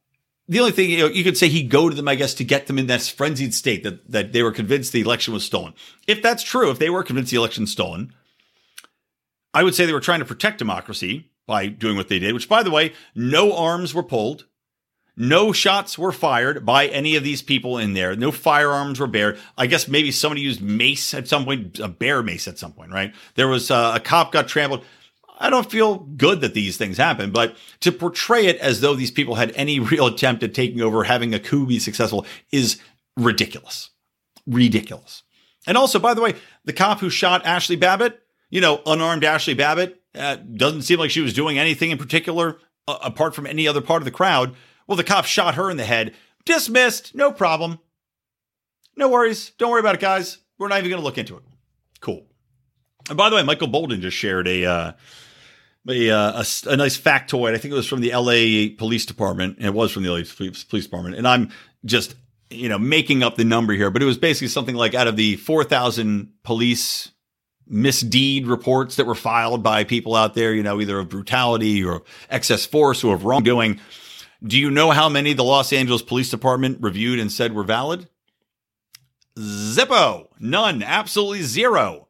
the only thing you, know, you could say he goaded them, I guess, to get them in that frenzied state that that they were convinced the election was stolen. If that's true, if they were convinced the election stolen, I would say they were trying to protect democracy by doing what they did. Which, by the way, no arms were pulled, no shots were fired by any of these people in there. No firearms were bared. I guess maybe somebody used mace at some point, a bear mace at some point, right? There was uh, a cop got trampled. I don't feel good that these things happen, but to portray it as though these people had any (laughs) real attempt at taking over, having a coup be successful is ridiculous. Ridiculous. And also, by the way, the cop who shot Ashley Babbitt, you know, unarmed Ashley Babbitt, uh, doesn't seem like she was doing anything in particular uh, apart from any other part of the crowd. Well, the cop shot her in the head. Dismissed. No problem. No worries. Don't worry about it, guys. We're not even going to look into it. Cool. And by the way, Michael Boldin just shared a uh, a, uh, a, a, nice factoid. I think it was from the LA Police Department. It was from the LA Police Department. And I'm just, you know, making up the number here, but it was basically something like out of the 4,000 police misdeed reports that were filed by people out there, you know, either of brutality or excess force or of wrongdoing. Do you know how many the Los Angeles Police Department reviewed and said were valid? Zippo. None. Absolutely zero.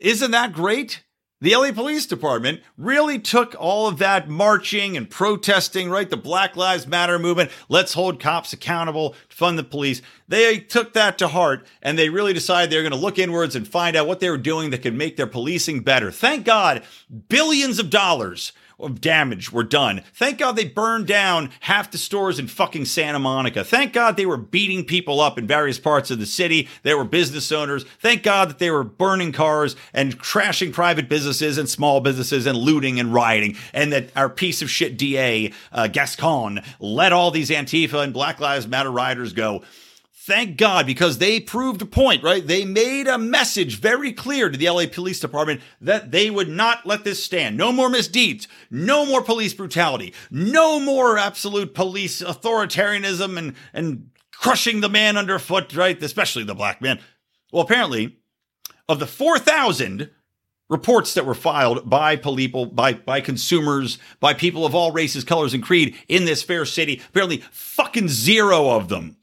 Isn't that great? The LA Police Department really took all of that marching and protesting, right? The Black Lives Matter movement. Let's hold cops accountable, fund the police. They took that to heart and they really decided they're going to look inwards and find out what they were doing that could make their policing better. Thank God, billions of dollars of damage were done. Thank God they burned down half the stores in fucking Santa Monica. Thank God they were beating people up in various parts of the city. They were business owners. Thank God that they were burning cars and crashing private businesses and small businesses and looting and rioting. And that our piece of shit DA, uh, Gascon, let all these Antifa and Black Lives Matter rioters go. Thank God, because they proved a point, right? They made a message very clear to the LA Police Department that they would not let this stand. No more misdeeds, no more police brutality, no more absolute police authoritarianism and, and crushing the man underfoot, right? Especially the black man. Well, apparently, of the 4,000 reports that were filed by people, by, by consumers, by people of all races, colors, and creed in this fair city, apparently fucking zero of them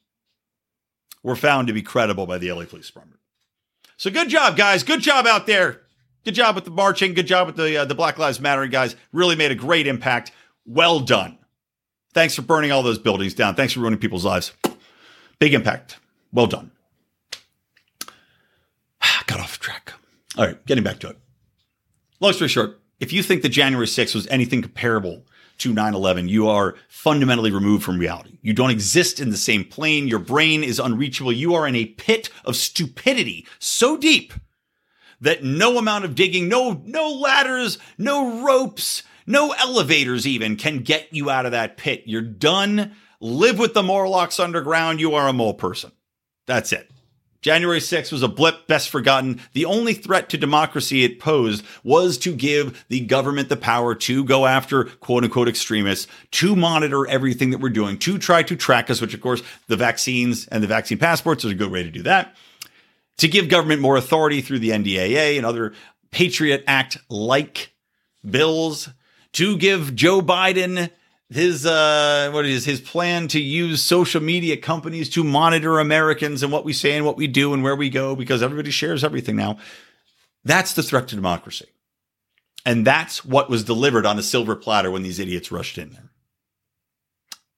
were found to be credible by the LA Police Department. So good job, guys. Good job out there. Good job with the marching. Good job with the uh, the Black Lives Matter guys. Really made a great impact. Well done. Thanks for burning all those buildings down. Thanks for ruining people's lives. Big impact. Well done. (sighs) Got off track. All right, getting back to it. Long story short, if you think that January 6th was anything comparable to 9 11, you are fundamentally removed from reality. You don't exist in the same plane. Your brain is unreachable. You are in a pit of stupidity so deep that no amount of digging, no, no ladders, no ropes, no elevators even can get you out of that pit. You're done. Live with the Morlocks underground. You are a mole person. That's it. January 6th was a blip best forgotten. The only threat to democracy it posed was to give the government the power to go after quote unquote extremists, to monitor everything that we're doing, to try to track us, which of course the vaccines and the vaccine passports is a good way to do that, to give government more authority through the NDAA and other Patriot Act like bills, to give Joe Biden his uh what is his plan to use social media companies to monitor Americans and what we say and what we do and where we go because everybody shares everything now. That's the threat to democracy. And that's what was delivered on a silver platter when these idiots rushed in there.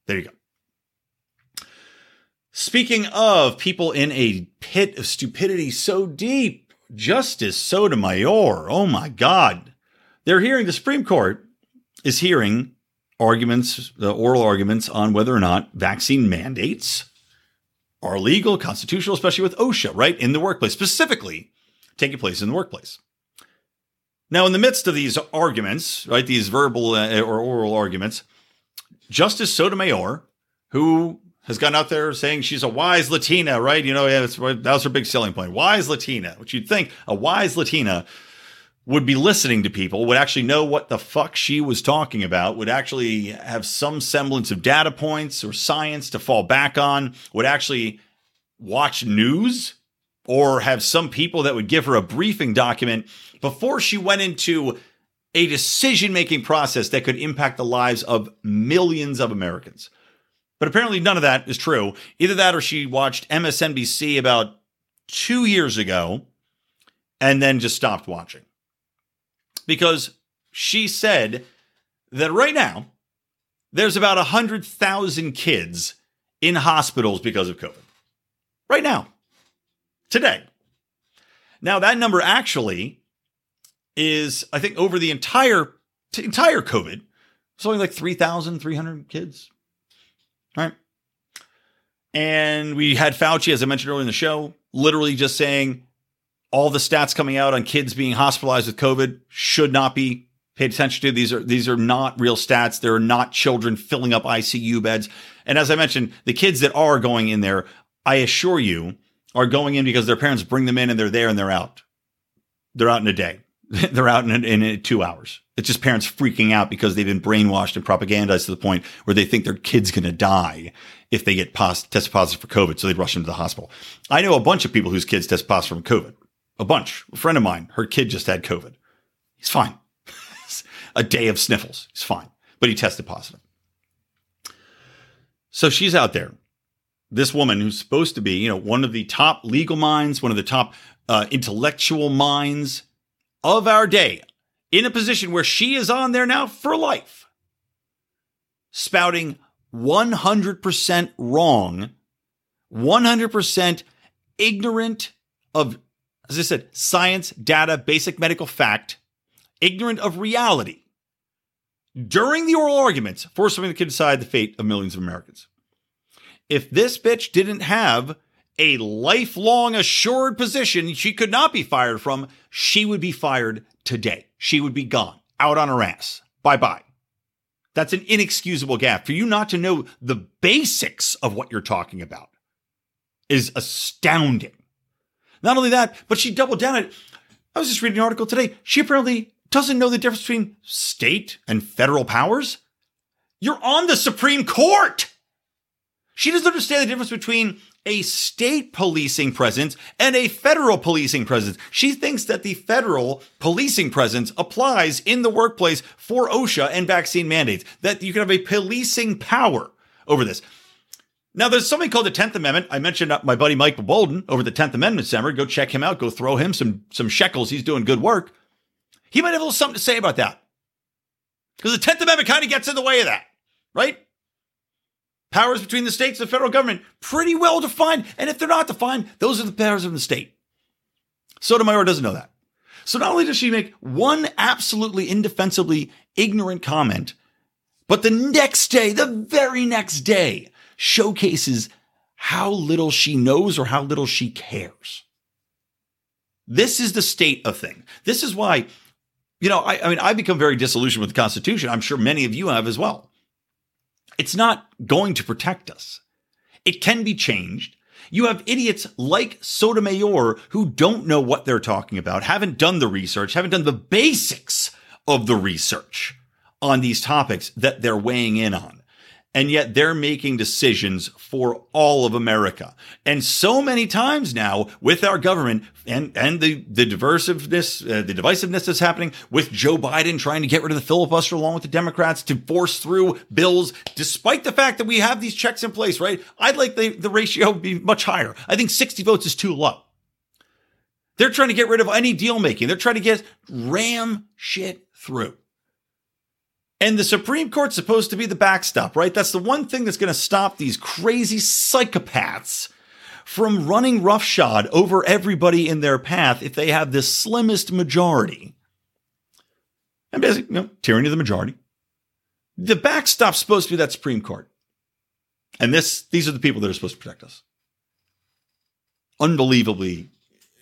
There you go. Speaking of people in a pit of stupidity so deep, Justice Sotomayor, oh my God. They're hearing the Supreme Court is hearing arguments, the oral arguments on whether or not vaccine mandates are legal, constitutional, especially with OSHA, right? In the workplace, specifically taking place in the workplace. Now, in the midst of these arguments, right, these verbal uh, or oral arguments, Justice Sotomayor, who has gone out there saying she's a wise Latina, right? You know, yeah, that was her big selling point. Wise Latina, which you'd think a wise Latina would be listening to people, would actually know what the fuck she was talking about, would actually have some semblance of data points or science to fall back on, would actually watch news or have some people that would give her a briefing document before she went into a decision making process that could impact the lives of millions of Americans. But apparently, none of that is true. Either that or she watched MSNBC about two years ago and then just stopped watching because she said that right now there's about 100,000 kids in hospitals because of COVID. Right now, today. Now, that number actually is, I think, over the entire entire COVID, it's only like 3,300 kids. Right. And we had Fauci, as I mentioned earlier in the show, literally just saying all the stats coming out on kids being hospitalized with COVID should not be paid attention to. These are these are not real stats. There are not children filling up ICU beds. And as I mentioned, the kids that are going in there, I assure you, are going in because their parents bring them in and they're there and they're out. They're out in a day. (laughs) they're out in, in, two hours. It's just parents freaking out because they've been brainwashed and propagandized to the point where they think their kid's going to die if they get pos- tested positive for COVID. So they rush them to the hospital. I know a bunch of people whose kids test positive from COVID. A bunch. A friend of mine, her kid just had COVID. He's fine. (laughs) a day of sniffles. He's fine, but he tested positive. So she's out there. This woman who's supposed to be, you know, one of the top legal minds, one of the top uh, intellectual minds of our day, in a position where she is on there now for life, spouting 100% wrong, 100% ignorant of, as I said, science, data, basic medical fact, ignorant of reality during the oral arguments, forcing something that could decide the fate of millions of Americans. If this bitch didn't have a lifelong assured position she could not be fired from, she would be fired today. She would be gone, out on her ass. Bye bye. That's an inexcusable gap. For you not to know the basics of what you're talking about is astounding. Not only that, but she doubled down it. I was just reading an article today. She apparently doesn't know the difference between state and federal powers. You're on the Supreme Court. She doesn't understand the difference between a state policing presence and a federal policing presence. She thinks that the federal policing presence applies in the workplace for OSHA and vaccine mandates, that you can have a policing power over this. Now, there's something called the 10th Amendment. I mentioned uh, my buddy Mike Boldin over the 10th Amendment Center. Go check him out. Go throw him some, some shekels. He's doing good work. He might have a little something to say about that. Because the 10th Amendment kind of gets in the way of that, right? Powers between the states and the federal government, pretty well defined. And if they're not defined, those are the powers of the state. Sotomayor doesn't know that. So not only does she make one absolutely indefensibly ignorant comment, but the next day, the very next day, showcases how little she knows or how little she cares. This is the state of thing. This is why, you know, I, I mean, I've become very disillusioned with the Constitution. I'm sure many of you have as well. It's not going to protect us. It can be changed. You have idiots like Sotomayor who don't know what they're talking about, haven't done the research, haven't done the basics of the research on these topics that they're weighing in on and yet they're making decisions for all of America. And so many times now with our government and, and the, the diversiveness, uh, the divisiveness that's happening with Joe Biden trying to get rid of the filibuster along with the Democrats to force through bills, despite the fact that we have these checks in place, right? I'd like the, the ratio be much higher. I think 60 votes is too low. They're trying to get rid of any deal making. They're trying to get ram shit through. And the Supreme Court's supposed to be the backstop, right? That's the one thing that's going to stop these crazy psychopaths from running roughshod over everybody in their path if they have the slimmest majority. And basically, you know, tyranny of the majority. The backstop's supposed to be that Supreme Court. And this, these are the people that are supposed to protect us. Unbelievably,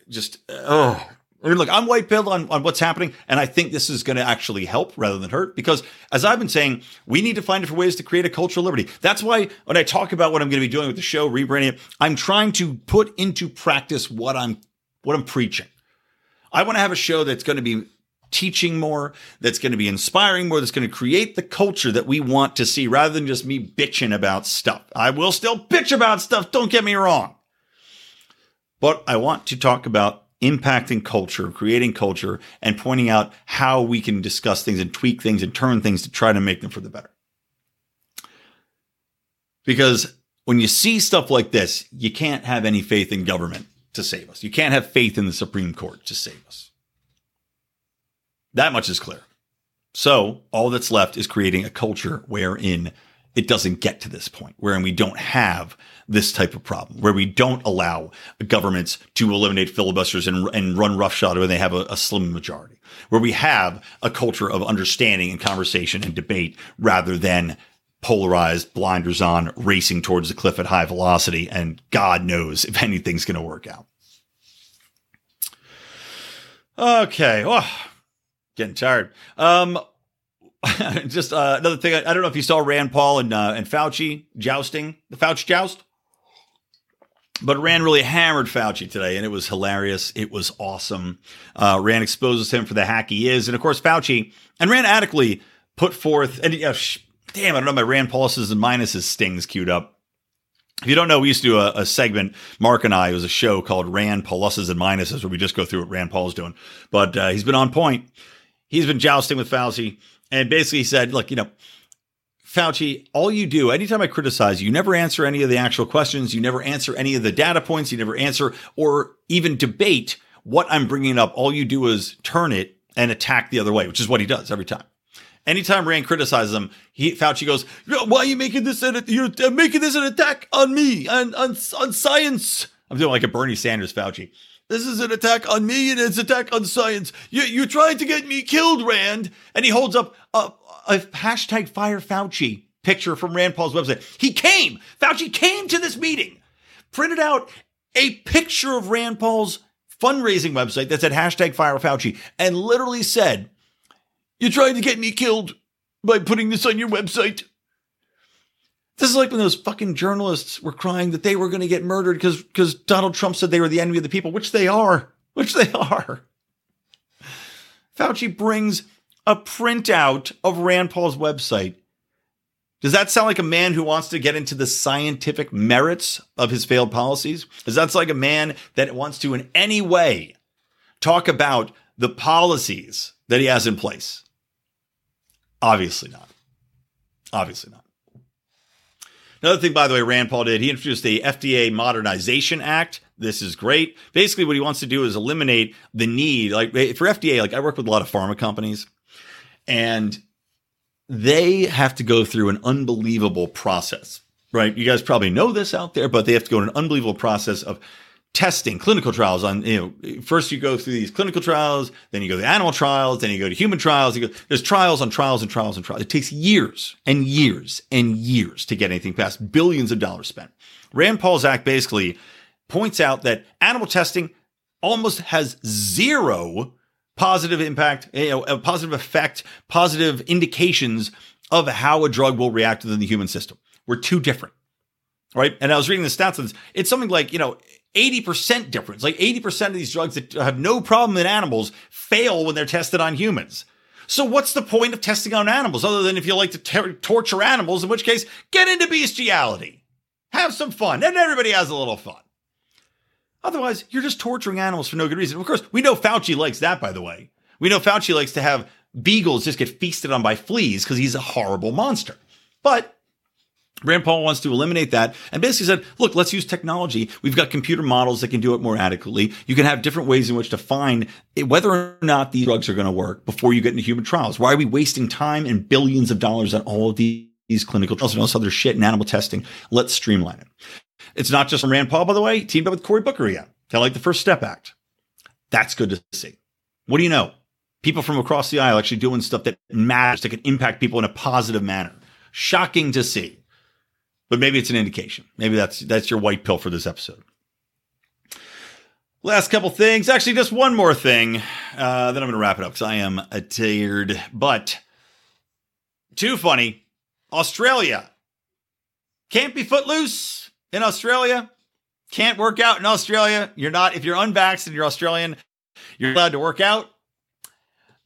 just, uh, oh, I mean, look, I'm white pilled on, on what's happening, and I think this is going to actually help rather than hurt. Because as I've been saying, we need to find different ways to create a culture of liberty. That's why when I talk about what I'm going to be doing with the show, rebranding it, I'm trying to put into practice what I'm what I'm preaching. I want to have a show that's going to be teaching more, that's going to be inspiring more, that's going to create the culture that we want to see rather than just me bitching about stuff. I will still bitch about stuff, don't get me wrong. But I want to talk about impacting culture, creating culture, and pointing out how we can discuss things and tweak things and turn things to try to make them for the better. Because when you see stuff like this, you can't have any faith in government to save us. You can't have faith in the Supreme Court to save us. That much is clear. So all that's left is creating a culture wherein it doesn't get to this point, wherein we don't have this type of problem, where we don't allow governments to eliminate filibusters and, and run roughshod when they have a, a slim majority, where we have a culture of understanding and conversation and debate rather than polarized, blinders on, racing towards the cliff at high velocity. And God knows if anything's going to work out. Okay. Oh, Getting tired. Um, (laughs) just uh, another thing. I, I, don't know if you saw Rand Paul and uh, and Fauci jousting the Fauci joust, but Rand really hammered Fauci today, and it was hilarious. It was awesome. Uh, Rand exposes him for the hack he is, and of course Fauci and Rand adequately put forth. And uh, sh- damn, I don't know my Rand pluses and minuses stings queued up. If you don't know, we used to do a, a, segment, Mark and I, it was a show called Rand Pluses and Minuses, where we just go through what Rand Paul's doing. But uh, he's been on point. He's been jousting with Fauci and basically said, look, you know, Fauci, all you do, anytime I criticize you, you never answer any of the actual questions. You never answer any of the data points. You never answer or even debate what I'm bringing up. All you do is turn it and attack the other way, which is what he does every time. Anytime Rand criticizes him, he, Fauci goes, "Why are you making this? An, you're making this an attack on me and on, on science." I'm doing like a Bernie Sanders Fauci. This is an attack on me and it's an attack on science. You, you're trying to get me killed, Rand. And he holds up a, a hashtag Fire Fauci picture from Rand Paul's website. He came. Fauci came to this meeting, printed out a picture of Rand Paul's fundraising website that said hashtag Fire Fauci and literally said, you're trying to get me killed by putting this on your website. This is like when those fucking journalists were crying that they were going to get murdered because because Donald Trump said they were the enemy of the people, which they are, which they are. Fauci brings a printout of Rand Paul's website. Does that sound like a man who wants to get into the scientific merits of his failed policies? Does that sound like a man that wants to in any way talk about the policies that he has in place? Obviously not. Obviously not. Another thing, by the way, Rand Paul did, he introduced the FDA Modernization Act. This is great. Basically, what he wants to do is eliminate the need, like for FDA, like I work with a lot of pharma companies, and they have to go through an unbelievable process, right? You guys probably know this out there, but they have to go through an unbelievable process of testing clinical trials on you know first you go through these clinical trials then you go to animal trials then you go to human trials you go there's trials on trials and trials and trials. It takes years and years and years to get anything past billions of dollars spent. Rand paul's act basically points out that animal testing almost has zero positive impact you know a positive effect positive indications of how a drug will react within the human system. We're too different right? And i was reading the stats on this. It's something like you know 80% difference. Like 80% of these drugs that have no problem in animals fail when they're tested on humans. So what's the point of testing on animals other than if you like to ter- torture animals, in which case get into bestiality. Have some fun. And everybody has a little fun. Otherwise, you're just torturing animals for no good reason. Of course, we know Fauci likes that, by the way. We know Fauci likes to have beagles just get feasted on by fleas because he's a horrible monster. But Rand Paul wants to eliminate that and basically said, look, let's use technology. We've got computer models that can do it more adequately. You can have different ways in which to find whether or not these drugs are going to work before you get into human trials. Why are we wasting time and billions of dollars on all of these, clinical trials and all this other shit in animal testing? Let's streamline it. It's not just from Rand Paul, by the way, teamed up with Cory Booker again, kind of like the First Step Act. That's good to see. What do you know? People from across the aisle actually doing stuff that matters, that can impact people in a positive manner. Shocking to see but maybe it's an indication. Maybe that's that's your white pill for this episode. Last couple things, actually, just one more thing. Uh, then I'm going to wrap it up because I am a tired. But too funny. Australia can't be footloose in Australia. Can't work out in Australia. You're not if you're unvaccinated. You're Australian. You're allowed to work out.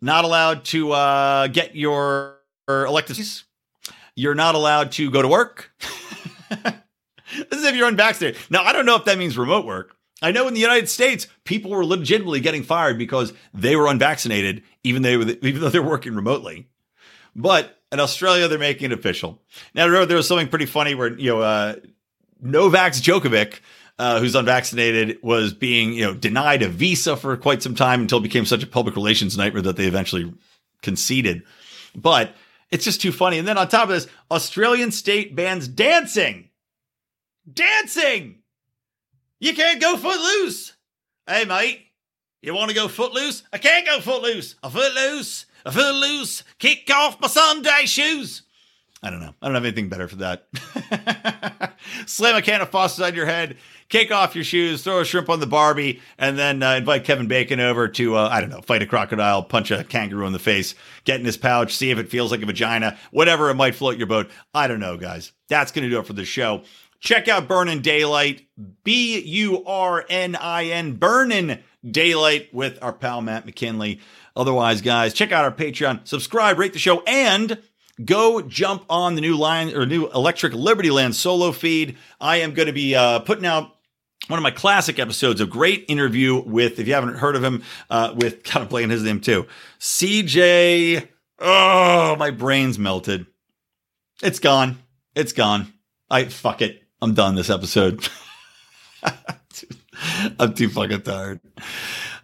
Not allowed to uh, get your electives. You're not allowed to go to work. (laughs) this is if you're unvaccinated. Now, I don't know if that means remote work. I know in the United States, people were legitimately getting fired because they were unvaccinated, even they were, even though they're working remotely. But in Australia, they're making it official. Now, remember, there was something pretty funny where you know uh, Novak Djokovic, uh, who's unvaccinated, was being you know denied a visa for quite some time until it became such a public relations nightmare that they eventually conceded. But it's just too funny. And then on top of this, Australian state bans dancing. Dancing. You can't go footloose. Hey, mate, you want to go footloose? I can't go footloose. A footloose. A footloose. Kick off my Sunday shoes. I don't know. I don't have anything better for that. (laughs) Slam a can of Foster's on your head. Kick off your shoes, throw a shrimp on the Barbie, and then uh, invite Kevin Bacon over to, uh, I don't know, fight a crocodile, punch a kangaroo in the face, get in his pouch, see if it feels like a vagina, whatever it might float your boat. I don't know, guys. That's going to do it for the show. Check out Burnin' Daylight, B U R N I N, Burnin' Daylight with our pal Matt McKinley. Otherwise, guys, check out our Patreon, subscribe, rate the show, and go jump on the new line or new Electric Libertyland solo feed. I am going to be uh, putting out one of my classic episodes, a great interview with, if you haven't heard of him, uh, with (laughs) kind of playing his name too, CJ. Oh, my brain's melted. It's gone. It's gone. I fuck it. I'm done this episode. (laughs) I'm too fucking tired.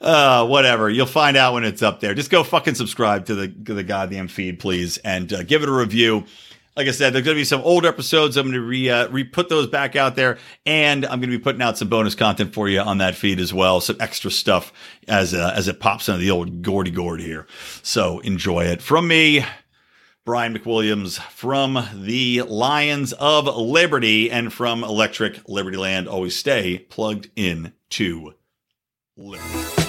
Uh, whatever. You'll find out when it's up there. Just go fucking subscribe to the to the goddamn feed, please, and uh, give it a review. Like I said, there's going to be some old episodes. I'm going to re uh, re put those back out there, and I'm going to be putting out some bonus content for you on that feed as well. Some extra stuff as uh, as it pops into the old Gordy Gord here. So enjoy it from me. Brian McWilliams from the Lions of Liberty and from Electric Libertyland. Always stay plugged in to Liberty.